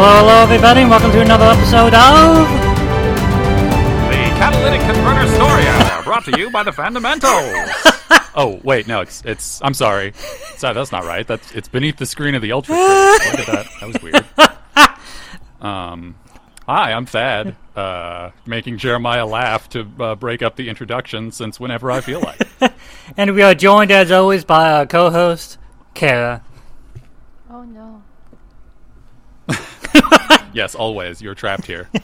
Hello, hello, everybody, and welcome to another episode of. The Catalytic Converter Story Hour, brought to you by the Fundamentals. oh wait, no, it's it's. I'm sorry. Sorry, that's not right. That's it's beneath the screen of the Ultra. Trace. Look at that. That was weird. Um, hi, I'm Thad. Uh, making Jeremiah laugh to uh, break up the introduction since whenever I feel like. And we are joined, as always, by our co host, Kara. Oh no. yes, always. You're trapped here.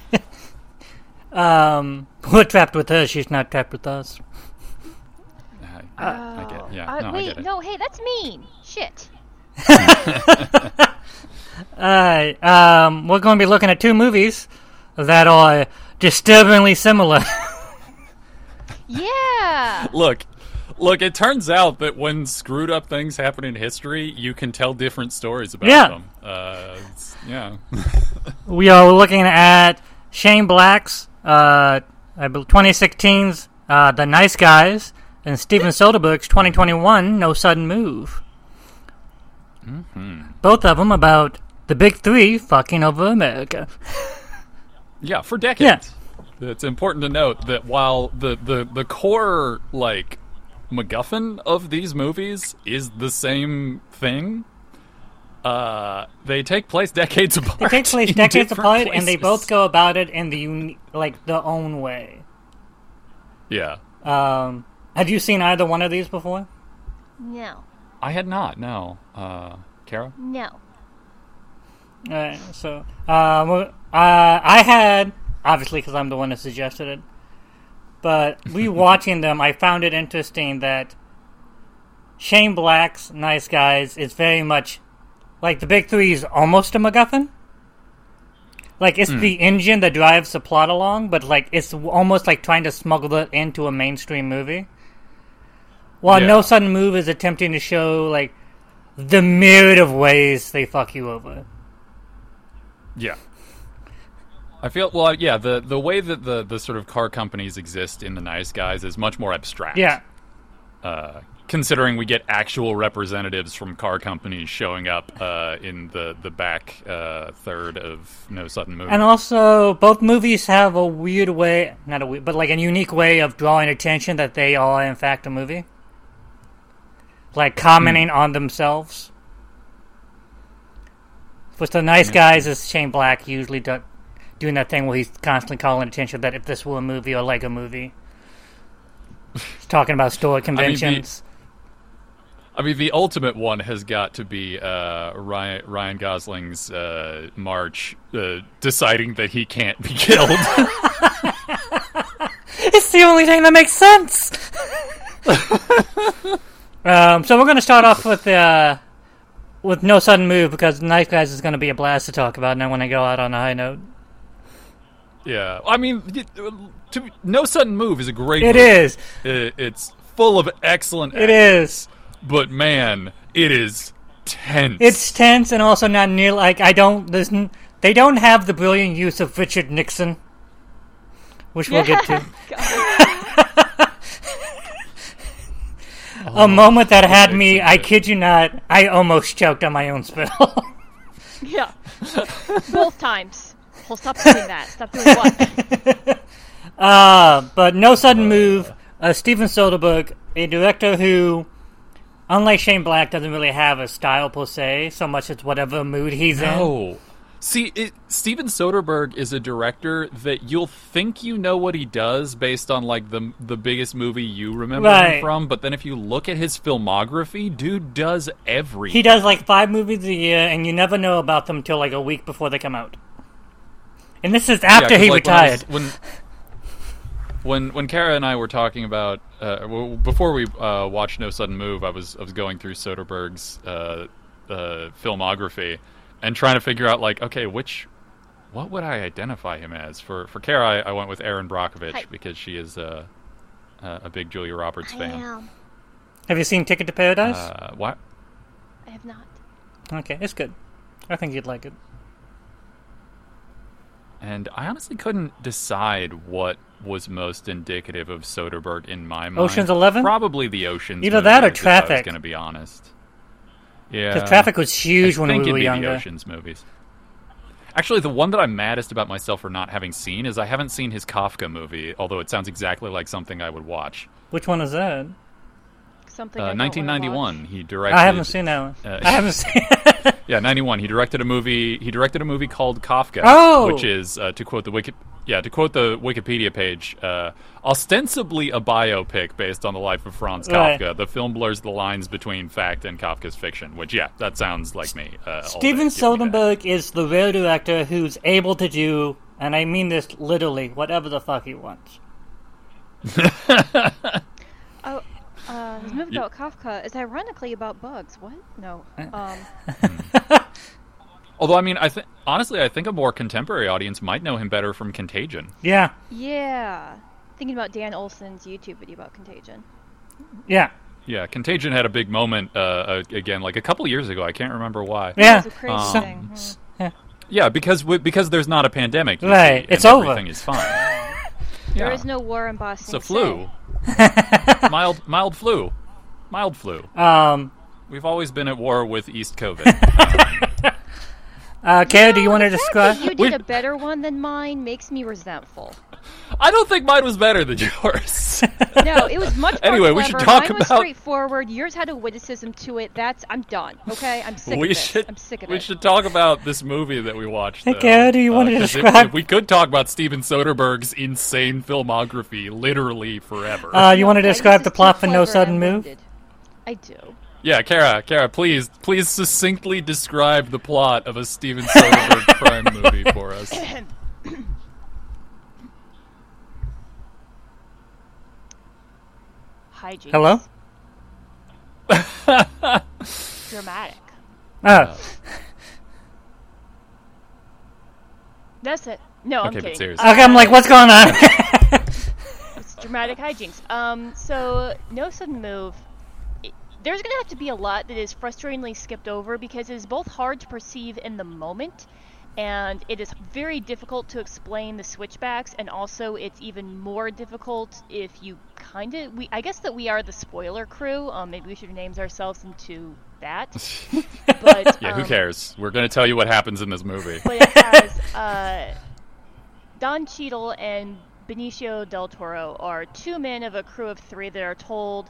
Um, we're trapped with her, she's not trapped with us. I, I get. Yeah. Uh, no, I wait, get it. no, hey, that's mean. Shit. Alright, um, we're going to be looking at two movies that are disturbingly similar. Yeah. Look, look. It turns out that when screwed up things happen in history, you can tell different stories about Yeah. them. Uh, it's- yeah. we are looking at Shane Black's, uh, I bel 2016's uh, The Nice Guys, and Steven Soderbergh's 2021 No Sudden Move. Both of them about the big three fucking over America. Yeah, for decades. It's important to note that while the, the, the core, like, MacGuffin of these movies is the same thing, uh, they take place decades apart. They take place decades different apart, and they both go about it in the uni- like their own way. Yeah. Um, have you seen either one of these before? No. I had not, no. Uh, Kara? No. Alright, so uh, uh, I had obviously because I'm the one that suggested it, but rewatching them, I found it interesting that Shane Black's Nice Guys is very much like the Big Three is almost a MacGuffin. Like it's the engine that drives the plot along, but like it's almost like trying to smuggle it into a mainstream movie. While Yeah. No Sudden Move is attempting to show like the myriad of ways they fuck you over. Yeah. I feel well. Yeah, the the way that the the sort of car companies exist in the Nice Guys is much more abstract. Yeah. Uh, considering we get actual representatives from car companies showing up uh, in the the back uh, third of No Sudden Move. And also, both movies have a weird way, not a weird, but like a unique way of drawing attention that they are, in fact, a movie. Like commenting on themselves. With the nice guys, is Shane Black usually do, doing that thing where he's constantly calling attention that if this were a movie or like a movie. He's talking about store mean, the- conventions. I mean, the ultimate one has got to be uh, Ryan, Ryan Gosling's uh, March uh, deciding that he can't be killed. It's the only thing that makes sense. um, so we're going to start off with uh, with no sudden move because Nice Guys is going to be a blast to talk about, and I want to go out on a high note. yeah, I mean, to, No Sudden Move is a great. It movie. is. It, it's full of excellent. It acting. is. But man, it is tense. It's tense and also not near like I don't. There's, n- they don't have the brilliant use of Richard Nixon, which we'll get to. a moment that had me. I kid you not. I almost choked on my own spittle. Yeah. Both times. Well, stop doing that. Stop doing what? Uh, but no sudden move. Uh, Steven Soderbergh, a director who, unlike Shane Black, doesn't really have a style per se, so much as whatever mood he's in. No. See, it, Steven Soderbergh is a director that you'll think you know what he does based on like the the biggest movie you remember Right. him from, but then if you look at his filmography, dude does everything. He does like five movies a year, and you never know about them till like a week before they come out. And this is Yeah, he like, when I was- retired. When when when Kara and I were talking about uh, well, before we uh, watched No Sudden Move, I was I was going through Soderbergh's uh, uh, filmography and trying to figure out like okay which what would I identify him as for for Kara I, I went with Erin Brockovich Hi. because she is uh, uh, a big Julia Roberts I fan. am. Have you seen Ticket to Paradise? Uh, why? I have not. okay, it's good. I think you'd like it. And I honestly couldn't decide what was most indicative of Soderbergh in my mind. Ocean's 11? Probably the Ocean's. Either that or movies, I was Traffic. going to be honest. Yeah. Because traffic was huge I when we were younger. the Ocean's movies. Actually, the one that I'm maddest about myself for not having seen is I haven't seen his Kafka movie, although it sounds exactly like something I would watch. Which one is that? Something Uh, I 1991. watch. He directed. I haven't seen that one. Uh, I haven't seen. Yeah, 91. He directed a movie. He directed a movie called Kafka, Oh! which is uh, to quote the wiki. Yeah, to quote the Wikipedia page, uh, ostensibly a biopic based on the life of Franz Right. Kafka. The film blurs the lines between fact and Kafka's fiction. Which, yeah, that sounds like me. Uh, all. Steven Give me that. Soderbergh is the rare director who's able to do, and I mean this literally, whatever the fuck he wants. Uh, this movie about Kafka is ironically about bugs. What? No. Um, Although, I mean, I think honestly, I think a more contemporary audience might know him better from Contagion. Yeah, yeah. Thinking about Dan Olson's YouTube video about Contagion. yeah, Yeah, Contagion had a big moment uh, uh, again, like a couple years ago. I can't remember why. yeah. It was a crazy Um, thing. Hmm. Yeah, because w- because there's not a pandemic. you Right, see, it's and over. Everything is fine. There Yeah. is no war in Boston. It's a flu. mild, mild flu. Mild flu. Um, We've always been at war with East COVID. uh, Kara, do you want to the fact describe? you We- did a better one than mine makes me resentful. I don't think mine was better than yours. No, it was much more Anyway, we should clever. talk Mine was about- straightforward. Yours had a witticism to it. That's I'm done. Okay, I'm sick we of this. should. I'm sick of we it. We should talk about this movie that we watched. Hey, though. Kara, do you want to 'cause if- describe- If, we could talk about Steven Soderbergh's insane filmography, literally forever. Uh, you want to describe the plot too for No Sudden Move? I do. Yeah, Kara, Kara, please, please succinctly describe the plot of a Steven Soderbergh crime movie for us. Hijinks. Hello? Dramatic. Oh, That's it. No, I'm okay, but kidding. seriously. okay. I'm like, what's going on? It's dramatic hijinks. Um, so no sudden move. There's gonna have to be a lot that is frustratingly skipped over because it is both hard to perceive in the moment, and it is very difficult to explain the switchbacks, and also it's even more difficult if you kind of. We I guess that we are the spoiler crew. Um, maybe we should name ourselves into that. but Yeah, who um, cares? We're going to tell you what happens in this movie. but it has uh, Don Cheadle and Benicio del Toro are two men of a crew of three that are told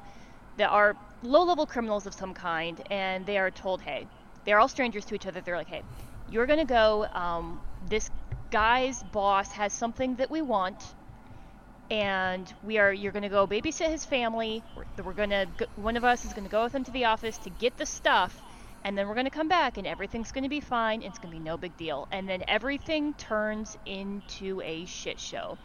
that are low-level criminals of some kind, and they are told, "Hey, they're all strangers to each other. They're like, hey, you're gonna go. Um, this guy's boss has something that we want." And we are. You're gonna go babysit his family. We're, we're gonna. One of us is gonna go with him to the office to get the stuff, and then we're going to come back and everything's going to be fine it's going to be no big deal and then everything turns into a shit show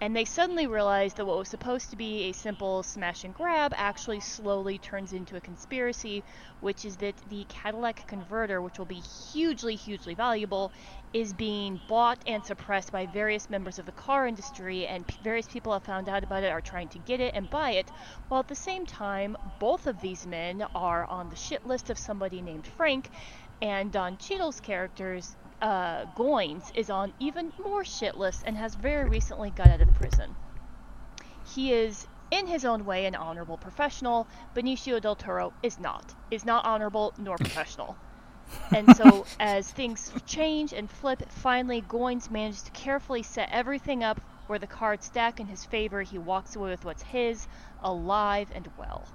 and they suddenly realize that what was supposed to be a simple smash and grab actually slowly turns into a conspiracy which is that the catalytic converter which will be hugely hugely valuable is being bought and suppressed by various members of the car industry and p- various people have found out about it are trying to get it and buy it while at the same time both of these men are on the shit list of somebody named frank and don Cheadle's character's uh, Goins is on even more shit lists and has very recently got out of prison. He is, in his own way, an honorable professional. Benicio del Toro is not. Is not honorable nor professional. and so, as things change and flip, finally Goins manages to carefully set everything up where the cards stack in his favor. He walks away with what's his, alive and well.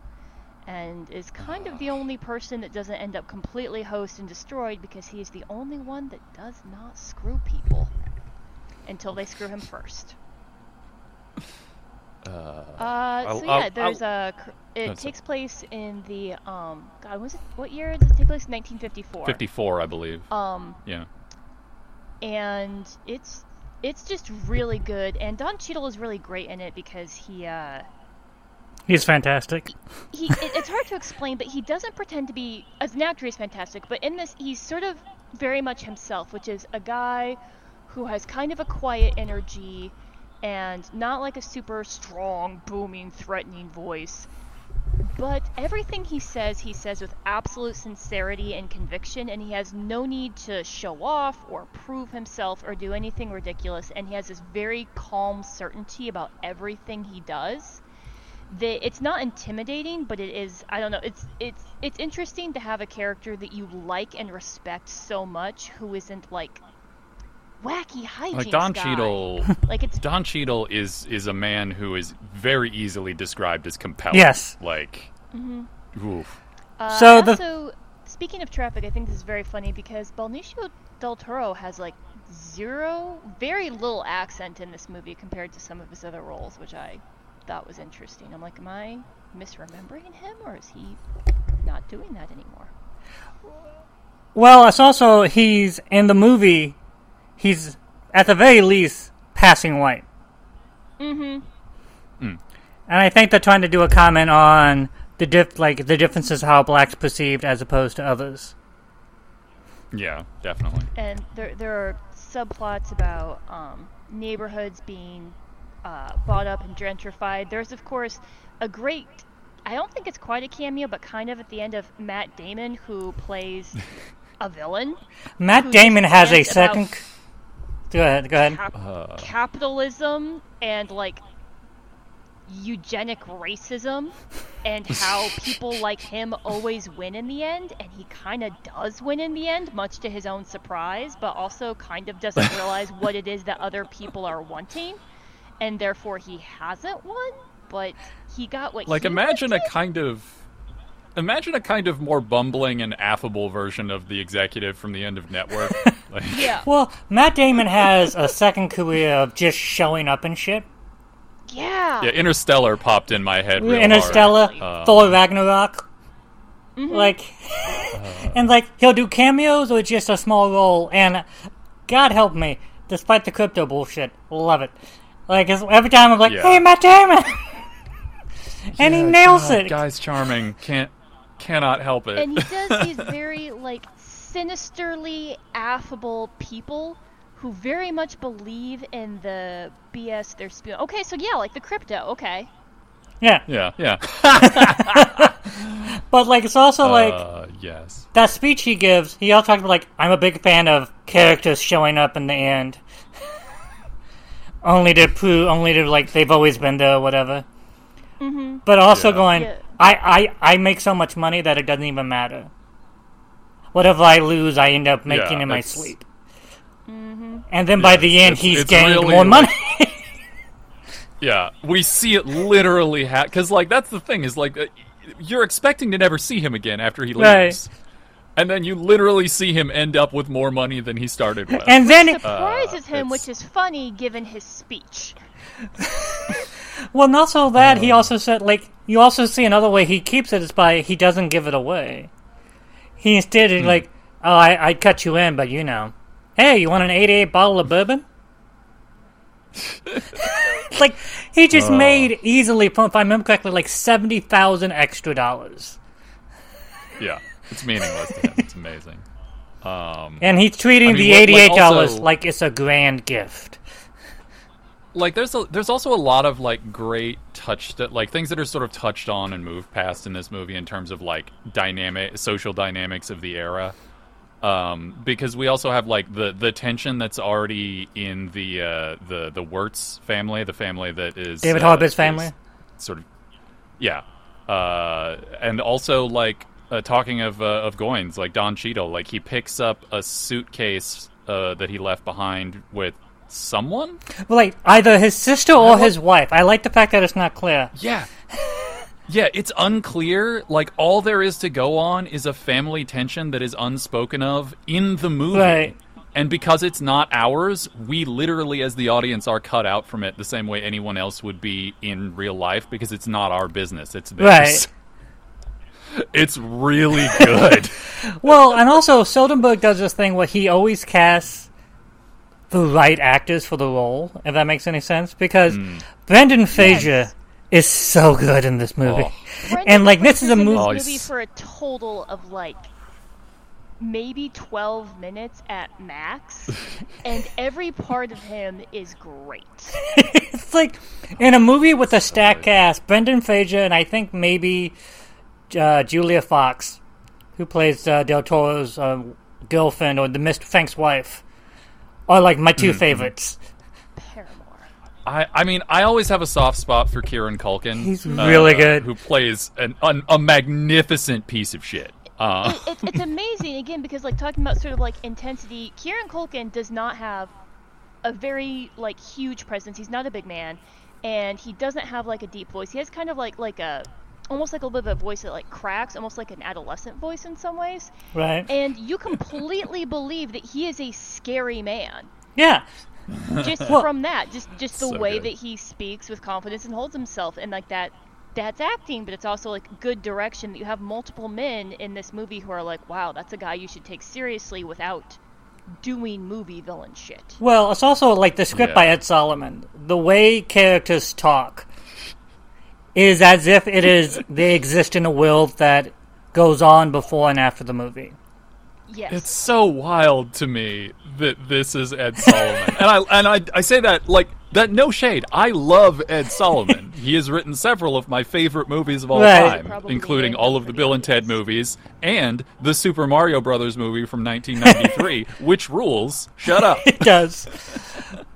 And is kind of the only person that doesn't end up completely hosed and destroyed because he is the only one that does not screw people until they screw him first. Uh, Uh, so I'll- yeah, there's a. It takes place in the um. God, was it? What year does it take place? 1954. 54, I believe. Um, Yeah. and it's it's just really good. And Don Cheadle is really great in it because he uh He's fantastic. he it, it's hard to explain, but he doesn't pretend to be as actor. He's fantastic, but in this, he's sort of very much himself, which is a guy who has kind of a quiet energy and not like a super strong, booming, threatening voice. But everything he says, he says with absolute sincerity and conviction, and he has no need to show off or prove himself or do anything ridiculous. And he has this very calm certainty about everything he does that it's not intimidating, but it is I don't know, it's it's it's interesting to have a character that you like and respect so much who isn't like wacky hijinks Like Don guy. Cheadle, Like it's Don Cheadle is is a man who is very easily described as compelling. Yes. Like, oof. Uh, So the- also, speaking of traffic, I think this is very funny because Benicio del Toro has like zero, very little accent in this movie compared to some of his other roles, which I thought was interesting. I'm like, am I misremembering him, or is he not doing that anymore? Well, it's also he's in the movie. He's at the very least passing white. Mm-hmm. And I think they're trying to do a comment on the diff, like the differences how blacks perceived as opposed to others. Yeah, definitely. And there, there are subplots about um, neighborhoods being uh, bought up and gentrified. There's, of course, a great. I don't think it's quite a cameo, but kind of at the end of Matt Damon, who plays a villain. Matt Damon has a rants about second. Go ahead. Go ahead. Cap- Uh, capitalism and like eugenic racism and how people like him always win in the end and he kind of does win in the end much to his own surprise but also kind of doesn't realize what it is that other people are wanting and therefore he hasn't won but he got what like he imagine a kind of imagine a kind of more bumbling and affable version of the executive from the end of Network. like, yeah Well, Matt Damon has a second career of just showing up and shit. yeah yeah, Interstellar popped in my head. Real Interstellar, hard. Uh, Thor Ragnarok. Mm-hmm. Like, and like he'll do cameos or just a small role. And God help me, despite the crypto bullshit, love it. Like every time I'm like, Yeah. "Hey, Matt Damon," and he nails God, it. Guy's charming. Can't cannot help it. and he does these very like sinisterly affable people who very much believe in the BS they're spewing. Okay, so yeah, like the crypto. Okay, Yeah, yeah, yeah. but like it's also like uh, yes. that speech he gives. He also talks about like, "I'm a big fan of characters showing up in the end." Only to prove, only to like they've always been there, or whatever. Mm-hmm. But also Yeah. going, Yeah. I, I, I make so much money that it doesn't even matter. Whatever I lose, I end up making Yeah, in my it's- sleep. And then by the end, it's- he's it's gained really, more money. like- Yeah, we see it literally ha because like that's the thing is like uh, you're expecting to never see him again after he Right. Leaves, and then you literally see him end up with more money than he started with. and then, it, surprises him, it's- which is funny given his speech. well, not so that Uh. he also said like you also see another way he keeps it is by he doesn't give it away. He instead Hmm. like, oh, I, I'd cut you in, but you know, hey, you want an eighty-eight bottle of bourbon? Like he just Uh. made easily, if I remember correctly, like seventy thousand extra dollars, yeah, it's meaningless to him. It's amazing. Um, and he's treating I mean, the eighty-eight dollars also- like it's a grand gift. like there's a, there's also a lot of like great touched like things that are sort of touched on and moved past in this movie in terms of like dynamic social dynamics of the era um, because we also have like the the tension that's already in the uh, the the Wertz family the family that is David uh, Harbour's family. sort of yeah uh, and also like uh, talking of uh, of Goins like Don Cheadle like he picks up a suitcase uh, that he left behind with someone Well, like either his sister or his wife. I like the fact that it's not clear. Yeah. Yeah, it's unclear. Like all there is to go on is a family tension that is unspoken of in the movie. Right. And because it's not ours, we literally as the audience are cut out from it the same way anyone else would be in real life because it's not our business. It's theirs. Right. It's really good. Well, and also Soderbergh does this thing where he always casts the right actors for the role, if that makes any sense. Because hmm. Brendan Fraser Yes. is so good in this movie. Oh. And, like, this is a movie- Oh, movie for a total of like maybe 12 minutes at max, and every part of him is great. it's like in a movie with a stacked cast, Brendan Fraser and I think maybe uh, Julia Fox, who plays uh, Del Toro's uh, girlfriend or the Mr. Frank's wife, are like my 2 favorites. Paramour. I, I mean, I always have a soft spot for Kieran Culkin. He's really good. Who plays an, an, a magnificent piece of shit. Uh, it, it's amazing again because like talking about sort of like intensity kieran culkin does not have a very like huge presence. He's not a big man, and he doesn't have like a deep voice. He has kind of like like a almost like a little bit of a voice that like cracks, almost like an adolescent voice in some ways. Right. And you completely believe that he is a scary man yeah. just from that, just just the So way good. that he speaks with confidence and holds himself, and like that. That's acting, but it's also like good direction that you have multiple men in this movie who are like, wow, that's a guy you should take seriously without doing movie villain shit. Well, it's also like the script Yeah. by Ed Solomon. The way characters talk is as if it is they exist in a world that goes on before and after the movie. Yes. It's so wild to me that this is Ed Solomon, and I and I, I say that like that. No shade. I love Ed Solomon. he has written several of my favorite movies of all Right. time, Probably including all of the the Bill and Ted movies and the Super Mario Brothers movie from 1993, which rules. Shut up. It does.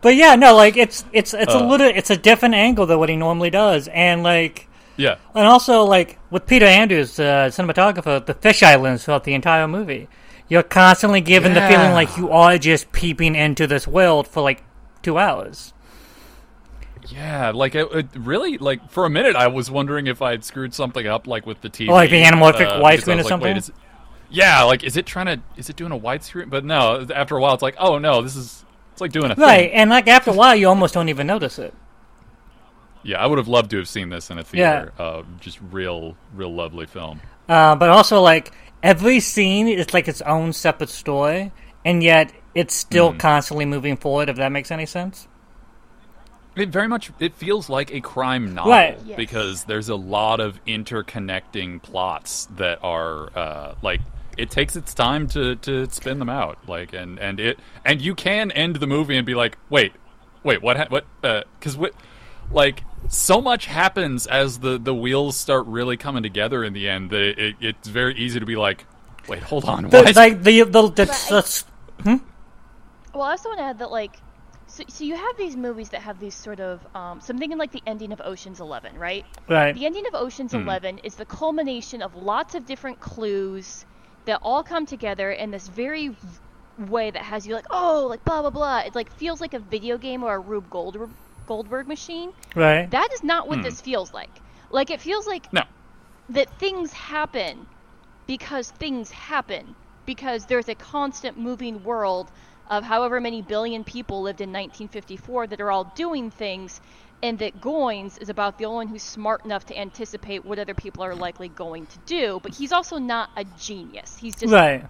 But yeah, no, like it's it's it's a Uh. little it's a different angle than what he normally does, and like Yeah. and also like with Peter Andrews, uh, cinematographer, the fisheye lenses throughout the entire movie. You're constantly given the feeling like you are just peeping into this world for like two hours. Yeah, like it, it really like for a minute I was wondering if I had screwed something up like with the TV. Oh, like the anamorphic uh, widescreen because or like, something? Wait, is it, yeah, like is it trying to is it doing a widescreen? But no, after a while it's like, oh no, this is it's like doing a Right, thing. and like after a while, you almost don't even notice it. Yeah, I would have loved to have seen this in a theater. Uh, just real, real lovely film. Uh, but also, like every scene is like its own separate story, and yet it's still constantly moving forward. If that makes any sense. It very much it feels like a crime novel Right. Yes. because there's a lot of interconnecting plots that are uh, like it takes its time to to spin them out like and and it and you can end the movie and be like wait wait what ha- what uh, because what like so much happens as the the wheels start really coming together in the end that it, it, it's very easy to be like wait hold on The, like the the, the, But I- the hmm? Well, I also want to add that like, so, so you have these movies that have these sort of, um, so I'm thinking like the ending of Ocean's Eleven, right? right. The ending of Ocean's hmm. Eleven is the culmination of lots of different clues that all come together in this very way that has you like, oh, like blah blah blah. It like feels like a video game or a Rube Gold- Goldberg machine. Right. That is not what hmm. this feels like. Like it feels like no that things happen because things happen because there's a constant moving world of however many billion people lived in 1954 that are all doing things and that Goins is about the only one who's smart enough to anticipate what other people are likely going to do but he's also not a genius he's just right.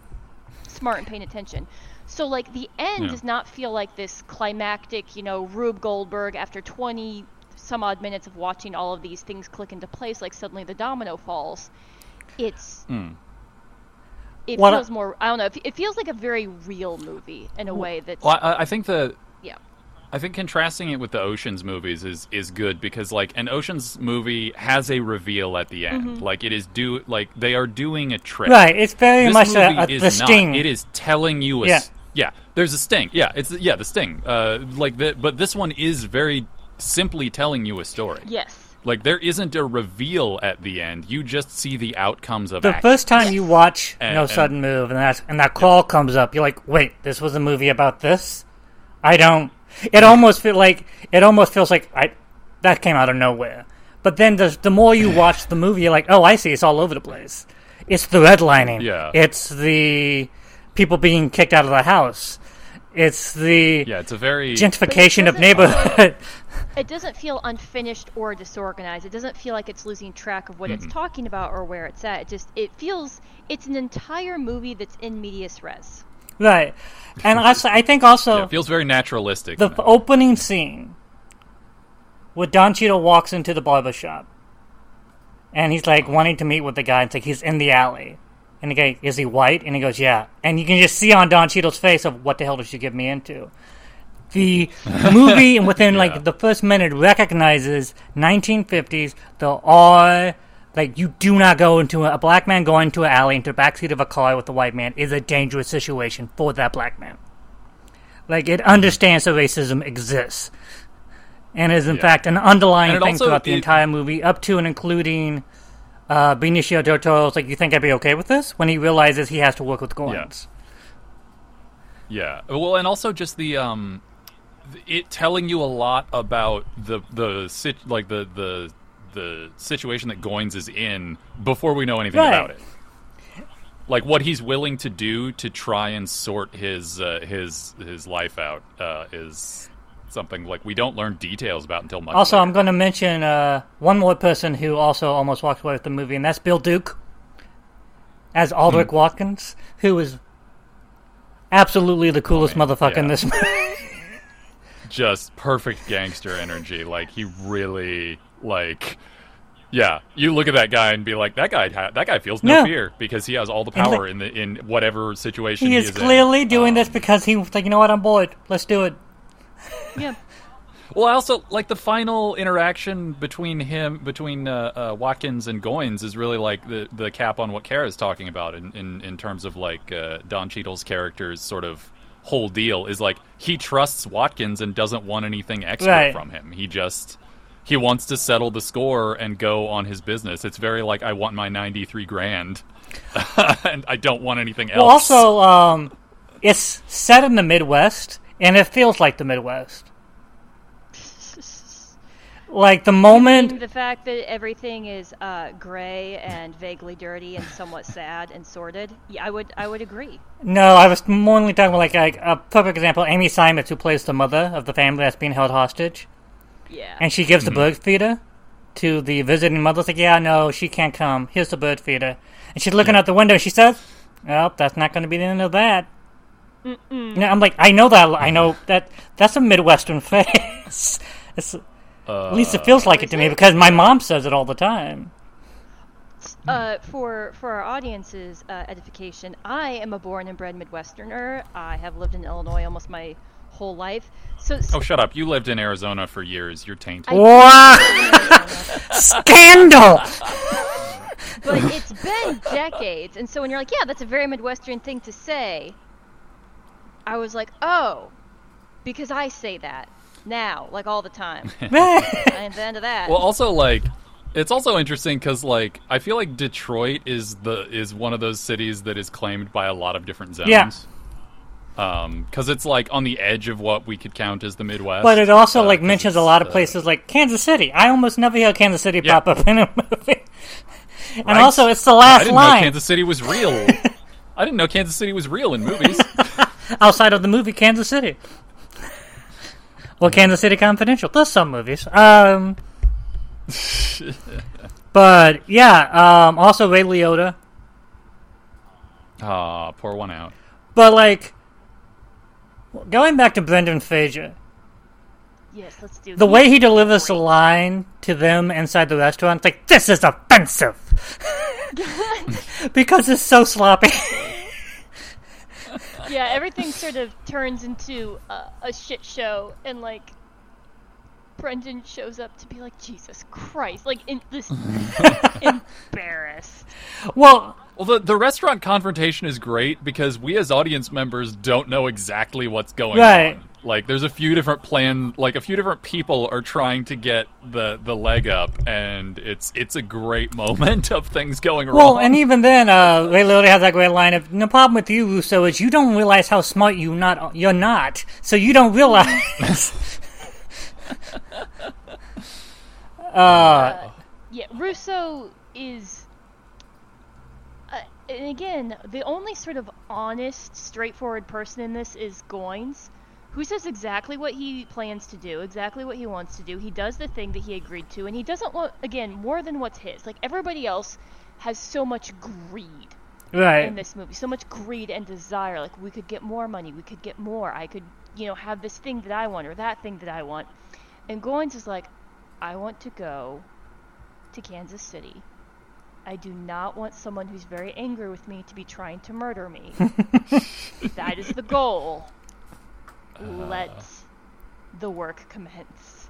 smart and paying attention. So like the end Yeah. does not feel like this climactic, you know, Rube Goldberg after 20 some odd minutes of watching all of these things click into place like suddenly the domino falls. It's Hmm. it What I- feels more I don't know, it, it feels like a very real movie in a way that's well I, I think the yeah. I think contrasting it with the Ocean's movies is is good because like an Ocean's movie has a reveal at the end. Mm-hmm. Like it is do like they are doing a trick. Right. It's very This much a, a, is the not. sting. It is telling you a Yeah. s- yeah. There's a sting. Yeah, it's yeah the sting. Uh, like the, but this one is very simply telling you a story. Yes. Like there isn't a reveal at the end. You just see the outcomes of the action. first time you watch And- No and- Sudden Move and that and that crawl comes up, you're like, wait, this was a movie about this? I don't. It almost feel like it almost feels like I that came out of nowhere. But then the the more you watch the movie, you're like, oh, I see, it's all over the place. It's the redlining. Yeah. It's the people being kicked out of the house. It's the yeah, it's a very gentrification of doesn't- neighborhood. It doesn't feel unfinished or disorganized. It doesn't feel like it's losing track of what it's mm-hmm. talking about or where it's at. It just it feels it's an entire movie that's in medias res. right. And also, I think also yeah, it feels very naturalistic. the that. opening scene where Don Cheadle walks into the barber shop and he's like wanting to meet with the guy. It's like he's in the alley. And the guy, is he white? And he goes, yeah. And you can just see on Don Cheadle's face of what the hell did you get me into? The movie, and within Yeah. like the first minute, recognizes 1950s. There are like you do not go into a, a black man going to an alley into the backseat of a car with a white man is a dangerous situation for that black man. Like it understands that racism exists, and is in Yeah. fact an underlying thing also- throughout the it- entire movie, up to and including uh, Benicio del Toro's like, "You think I'd be okay with this?" When he realizes he has to work with Goins. Yeah, well, and also just the um, it telling you a lot about the the sit- like the the the situation that Goins is in before we know anything Right. about it. Like what he's willing to do to try and sort his uh, his his life out uh, is something like we don't learn details about until much. Also, later. I'm going to mention uh, one more person who also almost walked away with the movie, and that's Bill Duke as Aldrick Hmm. Watkins, who is absolutely the coolest man, motherfucker in this movie. just perfect gangster energy. Like he really like. Yeah, you look at that guy and be like, that guy, ha- that guy feels no No. fear because he has all the power like- in the in whatever situation he he, is in. clearly doing Um, this because he was like, you know what, I'm bored. Let's do it. Yeah. Well, I also like the final interaction between him, between uh, uh, Watkins and Goins, is really like the the cap on what Kara is talking about in in, in terms of like uh, Don Cheadle's character's sort of whole deal is like he trusts Watkins and doesn't want anything extra Right. from him. He just he wants to settle the score and go on his business. It's very like I want my ninety three grand, and I don't want anything else. Well, also, um, it's set in the Midwest, and it feels like the Midwest. Like the moment the fact that everything is uh, gray and vaguely dirty and somewhat sad and sordid. Yeah, I would I would agree. No, I was more only talking about like, like a perfect example. Amy Seimetz, who plays the mother of the family that's being held hostage, Yeah. and she gives the bird feeder to the visiting mother. It's like, yeah, no, she can't come. Here's the bird feeder, and she's looking out the window. She says, "Well, that's not going to be the end of that." No, I'm like, I know that. I know that. That's a Midwestern face. It's, at least it feels like it to me because my mom says it all the time. Uh, for for our audience's uh, edification, I am a born and bred Midwesterner. I have lived in Illinois almost my whole life. So oh, shut up! You lived in Arizona for years. You're tainted. Wow! Scandal! but it's been decades, and so when you're like, yeah, that's a very Midwestern thing to say, I was like, oh, because I say that now, like all the time. and the end of that. Well, also like it's also interesting because like I feel like Detroit is the is one of those cities that is claimed by a lot of different zones. Yeah. Um, because it's like on the edge of what we could count as the Midwest. But it also uh, like mentions a lot of uh, places like Kansas City. I almost never hear Kansas City Yeah. pop up in a movie. And right? also, it's the last I didn't know line Kansas City was real. I didn't know Kansas City was real in movies. outside of the movie Kansas City. Well, Kansas City Confidential. There's some movies. Um, but yeah. Um, also Ray Liotta. Ah, pour one out. But like, going back to Brendan Fraser, yes, let's do the way he delivers the line to them inside the restaurant, it's like this is offensive because it's so sloppy. Yeah, everything sort of turns into a, a shit show, and like Brendan shows up to be like, Jesus Christ, like in this embarrassed. well, Well, the the restaurant confrontation is great because we as audience members don't know exactly what's going Right. on. Like, there's a few different plan, like a few different people are trying to get the the leg up, and it's it's a great moment of things going wrong. well, and even then, uh, Ray Liotta has that great line of the problem with you, Russo, is you don't realize how smart you not you're not, so you don't realize. uh, Yeah, Russo is. And again, the only sort of honest, straightforward person in this is Goins, who says exactly what he plans to do, exactly what he wants to do. He does the thing that he agreed to, and he doesn't want, again, more than what's his. Like, everybody else has so much greed right. in this movie. So much greed and desire. Like we could get more money, we could get more. I could, you know, have this thing that I want or that thing that I want. And Goins is like, I want to go to Kansas City. I do not want someone who's very angry with me to be trying to murder me. that is the goal. Let the work commence.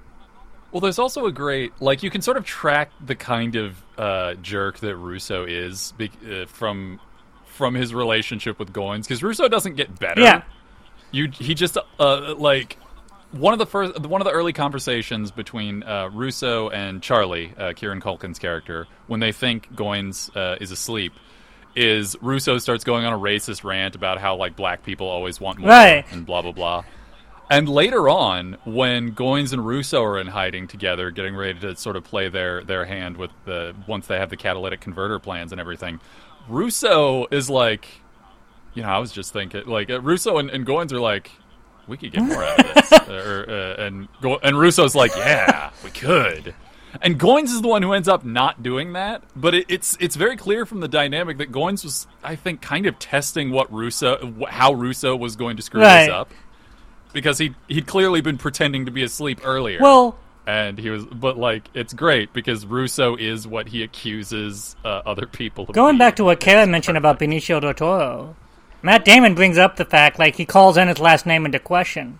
Well, there's also a great like you can sort of track the kind of uh, jerk that Russo is be- uh, from from his relationship with Goins because Russo doesn't get better. Yeah. you he just uh, like one of the first one of the early conversations between uh, Russo and Charlie, uh, Kieran Culkin's character, when they think Goins uh, is asleep. Is Russo starts going on a racist rant about how like black people always want more Right. and blah blah blah. And later on, when Goins and Russo are in hiding together, getting ready to sort of play their, their hand with the once they have the catalytic converter plans and everything, Russo is like, you know, I was just thinking, like uh, Russo and, and Goins are like, we could get more out of this, or, uh, and and Russo's like, yeah, we could. And Goins is the one who ends up not doing that, but it, it's it's very clear from the dynamic that Goins was, I think, kind of testing what Russo, how Russo was going to screw Right. this up, because he he'd clearly been pretending to be asleep earlier. Well, and he was, but like it's great because Russo is what he accuses uh, other people of. going back to what Kara mentioned about Benicio del Toro, Matt Damon brings up the fact like he calls in his last name into question.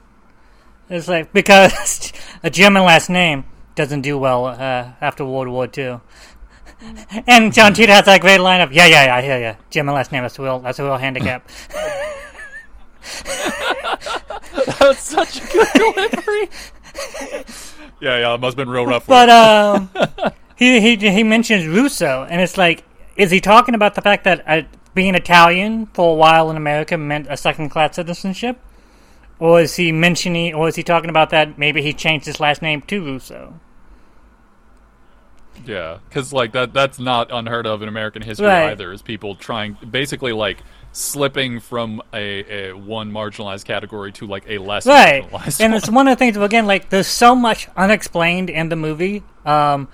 It's like because a German last name doesn't do well uh, after World War II. And Don Cheadle has that great line of, "Yeah, yeah, yeah, I hear you. German last name. That's a real, that's a real handicap." That's such a good delivery. yeah, yeah, it must have been real rough. But um, he he he mentions Russo, and it's like, is he talking about the fact that uh, being Italian for a while in America meant a second class citizenship, or is he mentioning, or is he talking about that maybe he changed his last name to Russo? Yeah, because like that that's not unheard of in American history Right. either. Is people trying basically like slipping from a, a one marginalized category to like a less Right, marginalized. and one. it's one of the things. Again, like there's so much unexplained in the movie. Um,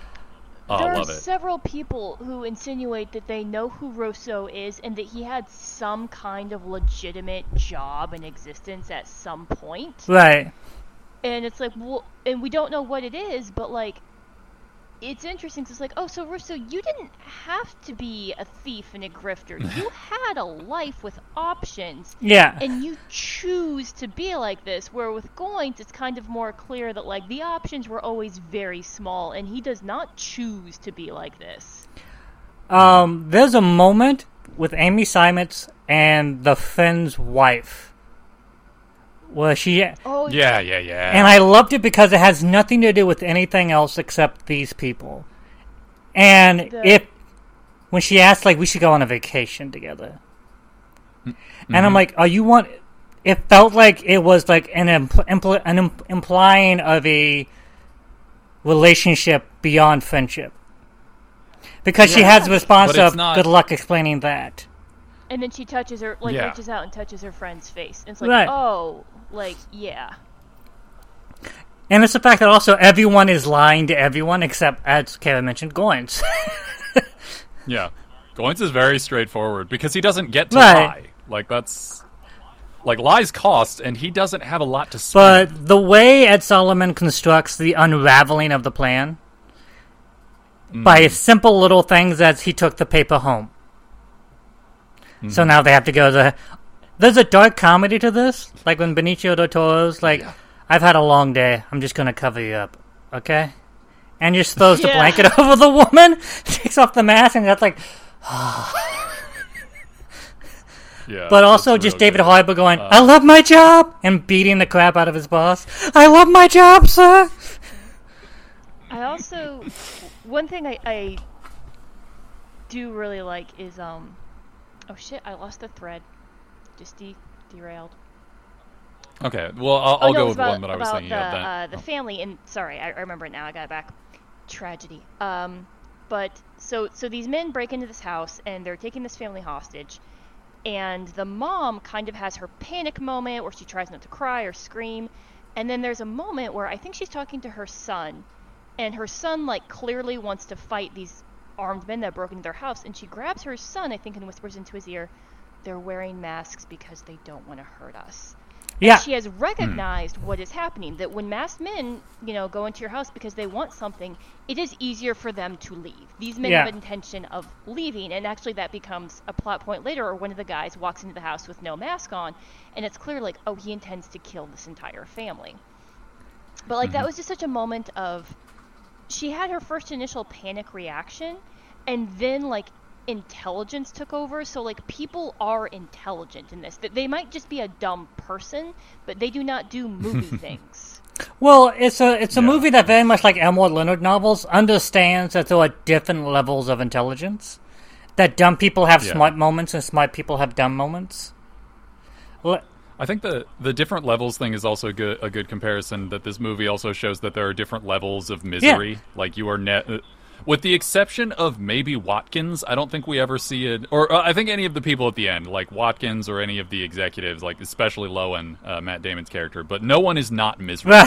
oh, there are love it. several people who insinuate that they know who Russo is and that he had some kind of legitimate job and existence at some point. right. And it's like, well, and we don't know what it is, but like, it's interesting 'cause it's like, oh, so Russo, you didn't have to be a thief and a grifter. You had a life with options, Yeah. and you choose to be like this. Where with Goins, it's kind of more clear that like the options were always very small, and he does not choose to be like this. Um, there's a moment with Amy Seimetz and the Finn's wife where she Oh, Yeah, yeah, yeah. and I loved it because it has nothing to do with anything else except these people. And The- if when she asked like we should go on a vacation together, mm, and I'm mm-hmm. like, "Are you want?" It felt like it was like an impl- impl- an im- implying of a relationship beyond friendship. Because she has the response of not- "Good luck explaining that." And then she touches her, like Yeah. reaches out and touches her friend's face. And it's like, Right. oh, like yeah. And it's the fact that also everyone is lying to everyone except, as Kara mentioned, Goins. yeah, Goins is very straightforward because he doesn't get to Right. lie. Like that's like lies cost, and he doesn't have a lot to spend. But the way Ed Solomon constructs the unraveling of the plan mm. by simple little things as he took the paper home. So mm-hmm. now they have to go to. There's a dark comedy to this, like when Benicio del Toro's like, "I've had a long day. I'm just gonna cover you up, okay?" And just throws the Yeah. blanket over the woman, takes off the mask, and that's like. yeah, But also just real David good. Harbour going, "I love my job," and beating the crap out of his boss. I love my job, sir. I also one thing I, I do really like is um oh shit I lost the thread just de- derailed. Okay, well I'll, oh I'll no, go with about, one that I was thinking the, of. Then. uh, the family and sorry I, I remember it now I got it back. Tragedy. Um but so so these men break into this house and they're taking this family hostage. And the mom kind of has her panic moment where she tries not to cry or scream. And then there's a moment where I think she's talking to her son. And her son like clearly wants to fight these armed men that broke into their house. And she grabs her son I think and whispers into his ear they're wearing masks because they don't want to hurt us. Yeah, she has hmm. recognized what is happening that when masked men you know go into your house because they want something it is easier for them to leave. These men Yeah. have intention of leaving and actually that becomes a plot point later or one of the guys walks into the house with no mask on and it's clear like oh he intends to kill this entire family. But like that mm-hmm. was just such a moment of she had her first initial panic reaction and then like intelligence took over so like people are intelligent in this that they might just be a dumb person but they do not do movie things well, it's a it's a Yeah. movie that very much like Elmore Leonard novels understands that there are different levels of intelligence. That dumb people have Yeah. smart moments and smart people have dumb moments. Le- I think the the different levels thing is also good, a good comparison. That this movie also shows that there are different levels of misery. Like you are net, uh, with the exception of maybe Watkins. I don't think we ever see it, or uh, I think any of the people at the end, like Watkins or any of the executives, like especially Lowen, uh, Matt Damon's character. But no one is not miserable.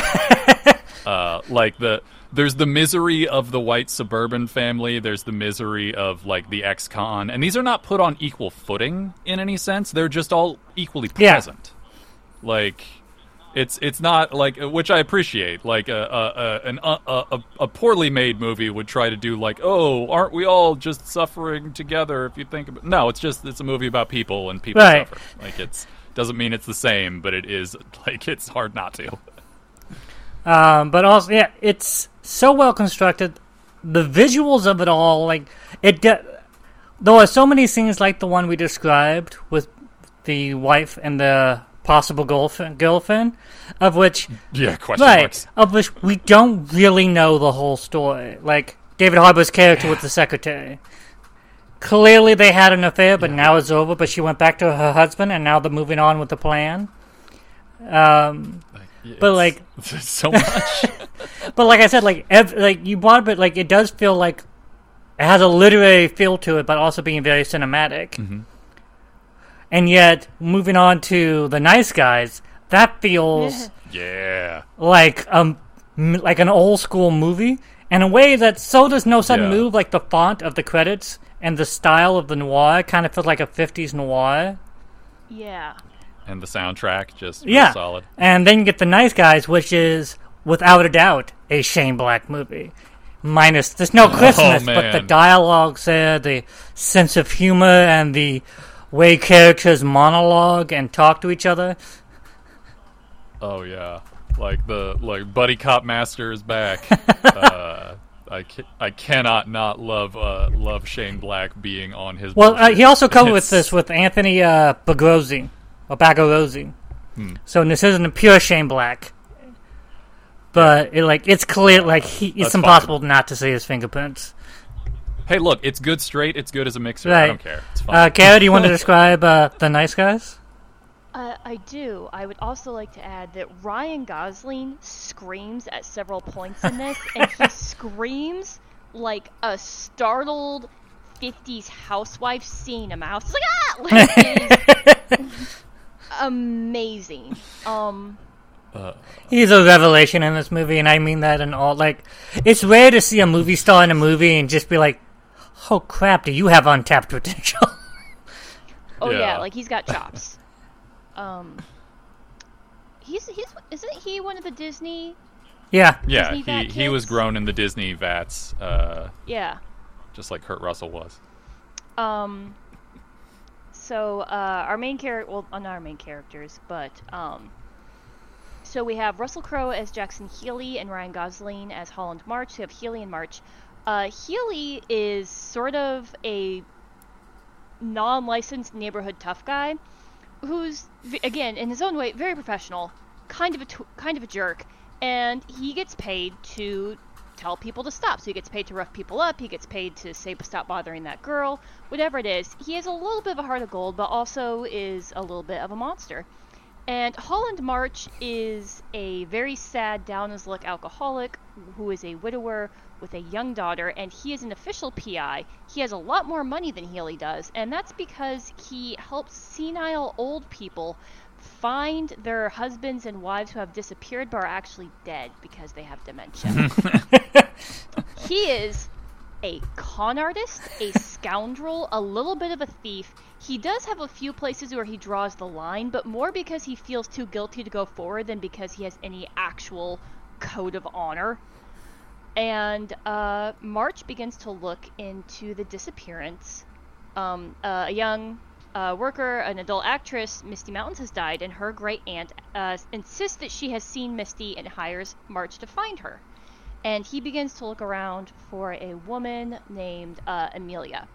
uh, like the there's the misery of the white suburban family. There's the misery of like the ex-con, and these are not put on equal footing in any sense. They're just all equally Yeah. present. Like it's it's not like uh, which I appreciate. Like a a a, an, a, a a poorly made movie would try to do like, oh, aren't we all just suffering together? If you think about no, it's just it's a movie about people and people Right. suffer. Like it's doesn't mean it's the same, but it is like it's hard not to. Um, but also, yeah, it's so well constructed. The visuals of it all, like it. De- there are so many scenes like the one we described with the wife and the possible girlfriend, girlfriend of which, Yeah, question right, marks. of which we don't really know the whole story. Like David Harbour's character with the secretary. Clearly, they had an affair, but now it's over. But she went back to her husband, and now they're moving on with the plan. Um, But, like- so much. But like I said, like ev- like you brought up, it, like it does feel like it has a literary feel to it, but also being very cinematic. Mm-hmm. And yet, moving on to the nice guys, that feels yeah. like um like an old school movie in a way that so does No Sudden Yeah. Move. Like the font of the credits and the style of the noir kind of feels like a '50s noir. Yeah. And the soundtrack just real Yeah, solid. and then you get the nice guys, which is without a doubt a Shane Black movie. Minus there's no Christmas, but the man. dialogues there, the sense of humor, and the way characters monologue and talk to each other. Oh yeah, like the like Buddy Cop Master is back. uh, I ca- I cannot not love uh, love Shane Black being on his. Well, uh, he also covered with this with Anthony uh, Bagrozzi or Bagarozzi. Hmm. So this isn't a pure Shane Black, but it, like it's clear, like he, it's That's impossible not to see his fingerprints. Hey, look, it's good straight. It's good as a mixer. Right. I don't care. It's fine. Uh, Kara, do you want to describe uh, the nice guys? Uh, I do. I would also like to add that Ryan Gosling screams at several points in this, and he screams like a startled 50s housewife seeing a mouse. It's like, ah! Like, it is amazing. Um, He's a revelation in this movie, and I mean that in all. Like, it's rare to see a movie star in a movie and just be like, "Oh crap, do you have untapped potential?" oh yeah. Yeah. like he's got chops. um, he's he's isn't he one of the Disney? yeah, yeah, Disney he vat he was grown in the Disney vats, uh, Yeah. just like Kurt Russell was. Um. So uh, our main character, well, uh, not our main characters, but um. So we have Russell Crowe as Jackson Healy and Ryan Gosling as Holland March. We have Healy and March. Uh, Healy is sort of a non-licensed neighborhood tough guy, who's again in his own way very professional, kind of a tw- kind of a jerk, and he gets paid to tell people to stop. So he gets paid to rough people up. He gets paid to say stop bothering that girl. Whatever it is, he has a little bit of a heart of gold, but also is a little bit of a monster. And Holland March is a very sad, down his luck alcoholic who is a widower with a young daughter, and he is an official PI. He has a lot more money than Healy does, and that's because he helps senile old people find their husbands and wives who have disappeared but are actually dead because they have dementia. he is a con artist, a scoundrel, a little bit of a thief. He does have a few places where he draws the line, but more because he feels too guilty to go forward than because he has any actual code of honor. And uh, March begins to look into the disappearance. Um, uh, a young uh, worker, an adult actress, Misty Mountains, has died, and her great aunt uh, insists that she has seen Misty and hires March to find her and he begins to look around for a woman named uh, Amelia.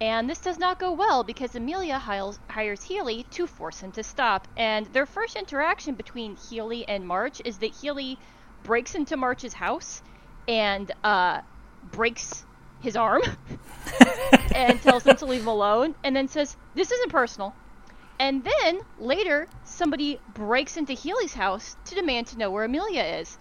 And this does not go well because Amelia hires, Healy to force him to stop. And their first interaction between Healy and March is that Healy breaks into March's house and uh, breaks his arm and tells him to leave him alone and then says, This isn't personal. And then later, somebody breaks into Healy's house to demand to know where Amelia is.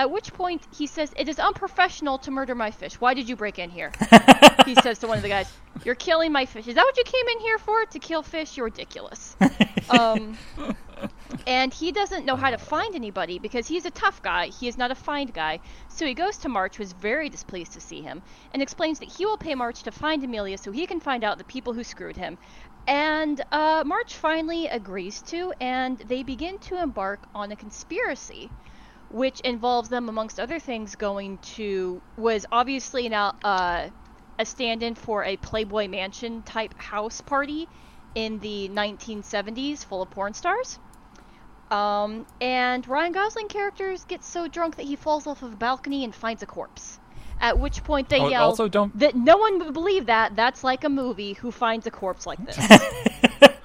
At which point he says, It is unprofessional to murder my fish. Why did you break in here? he says to one of the guys, You're killing my fish. Is that what you came in here for? To kill fish? You're ridiculous. um, and he doesn't know how to find anybody because he's a tough guy. He is not a find guy. So he goes to March, who is very displeased to see him, and explains that he will pay March to find Amelia so he can find out the people who screwed him. And uh, March finally agrees to, and they begin to embark on a conspiracy which involves them, amongst other things, going to was obviously now uh, a stand-in for a Playboy Mansion type house party in the 1970s, full of porn stars. Um, and Ryan Gosling characters gets so drunk that he falls off of a balcony and finds a corpse. At which point they Oh, yell also don't- that no one would believe that. That's like a movie. Who finds a corpse like this?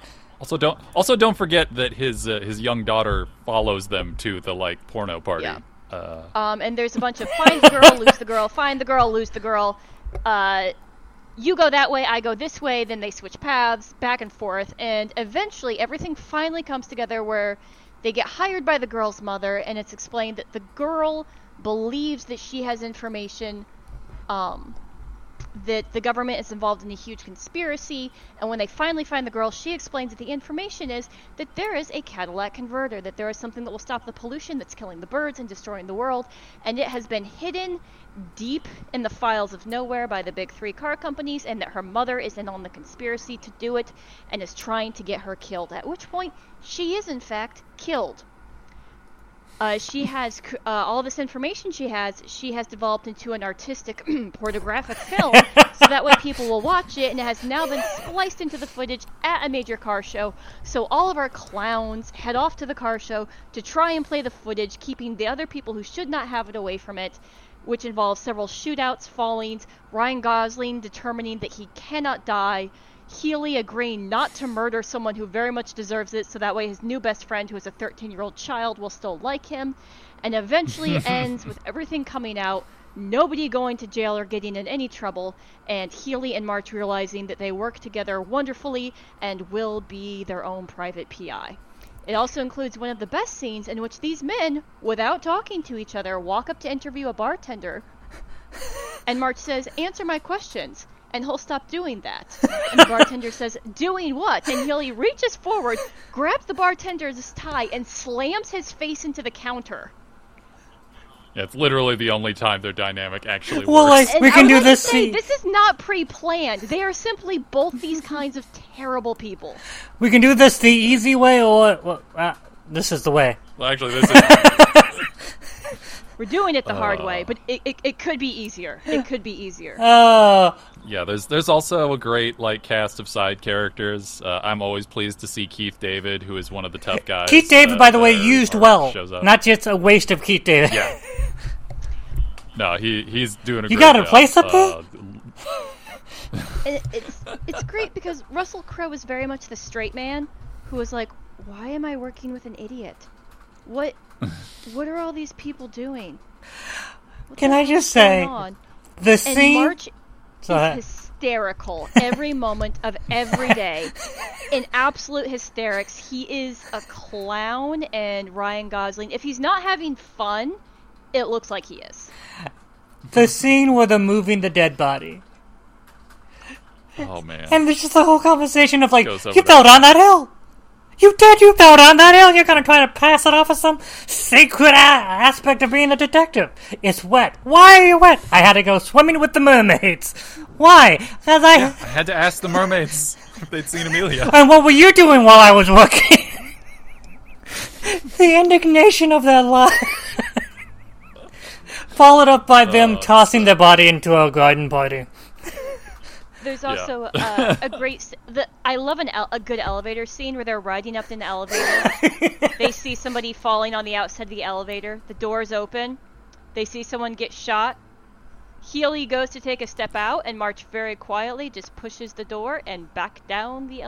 Also, don't also don't forget that his uh, his young daughter follows them to the like porno party. Yeah. Uh, Um, and there's a bunch of find the girl, lose the girl, find the girl, lose the girl. Uh, you go that way, I go this way. Then they switch paths, back and forth, and eventually everything finally comes together where they get hired by the girl's mother, and it's explained that the girl believes that she has information um, that the government is involved in a huge conspiracy. And when they finally find the girl, she explains that the information is that there is a catalytic converter, that there is something that will stop the pollution that's killing the birds and destroying the world. And it has been hidden deep in the files of nowhere by the big three car companies, and that her mother is in on the conspiracy to do it and is trying to get her killed. At which point, she is in fact killed uh, she has uh, all this information she has she has developed into an artistic pornographic film so that way people will watch it and it has now been spliced into the footage at a major car show. So all of our clowns head off to the car show to try and play the footage keeping the other people who should not have it away from it which involves several shootouts fallings ryan gosling determining that he cannot die Healy agreeing not to murder someone who very much deserves it, so that way his new best friend, who is a 13 year old child, will still like him. And eventually ends with everything coming out, nobody going to jail or getting in any trouble, and Healy and March realizing that they work together wonderfully and will be their own private PI. It also includes one of the best scenes in which these men, without talking to each other, walk up to interview a bartender and March says, Answer my questions. And he'll stop doing that. And the bartender says, Doing what? And Healy reaches forward, grabs the bartender's tie, and slams his face into the counter. yeah, it's literally the only time their dynamic actually Well, works. like- And We I can would do this say, scene- This is not pre-planned. They are simply both these kinds of terrible people. We can do this the easy way, or well, uh, this is the way. Well, actually, this is We're doing it the hard Uh. way, but it, it, it could be easier. It could be easier. Oh, yeah. There's there's also a great like cast of side characters. Uh, I'm always pleased to see Keith David, who is one of the tough guys. Keith David, uh, by the way, used or well, Shows up. not just a waste of Keith David. Yeah. No, he he's doing a. You great got a job. place up there? Uh, it's it's great because Russell Crowe is very much the straight man who is like, why am I working with an idiot? What what are all these people doing? What Can I just say, on?" the And scene. March Go is hysterical every moment of every day. In absolute hysterics. He is a clown and Ryan Gosling. If he's not having fun, it looks like he is. the scene where they're moving the dead body. oh man. And there's just the whole conversation of like, you fell down that hill. You did. You fell down that hill. You're gonna try to pass it off as some sacred a- aspect of being a detective. It's wet. Why are you wet? I had to go swimming with the mermaids. Why? Because I. I had to ask the mermaids if they'd seen Amelia. And what were you doing while I was working? the indignation of their life. Followed up by them Oh, tossing their body into a garden party. There's also uh, a great. The, I love an a good elevator scene where they're riding up in the elevator. they see somebody falling on the outside of the elevator. The doors open. They see someone get shot. Healy goes to take a step out, and March very quietly just pushes the door and back down the elevator.